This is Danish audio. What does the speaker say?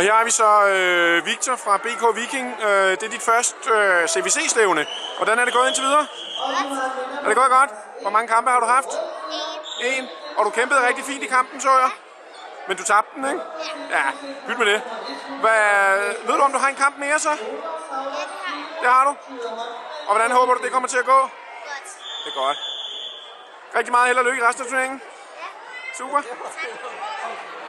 Og her har vi så øh, Victor fra BK Viking. Øh, det er dit første øh, CVC-stævne. Hvordan er det gået indtil videre? Er det gået godt? Hvor mange kampe har du haft? En. Og du kæmpede rigtig fint i kampen, så jeg. Men du tabte den, ikke? Ja. Pyt med det. Hvad, ved du, om du har en kamp mere så? Det har du. Og hvordan håber du, det kommer til at gå? Godt. Det er godt. Rigtig meget held og lykke i resten af turneringen. Ja. Super.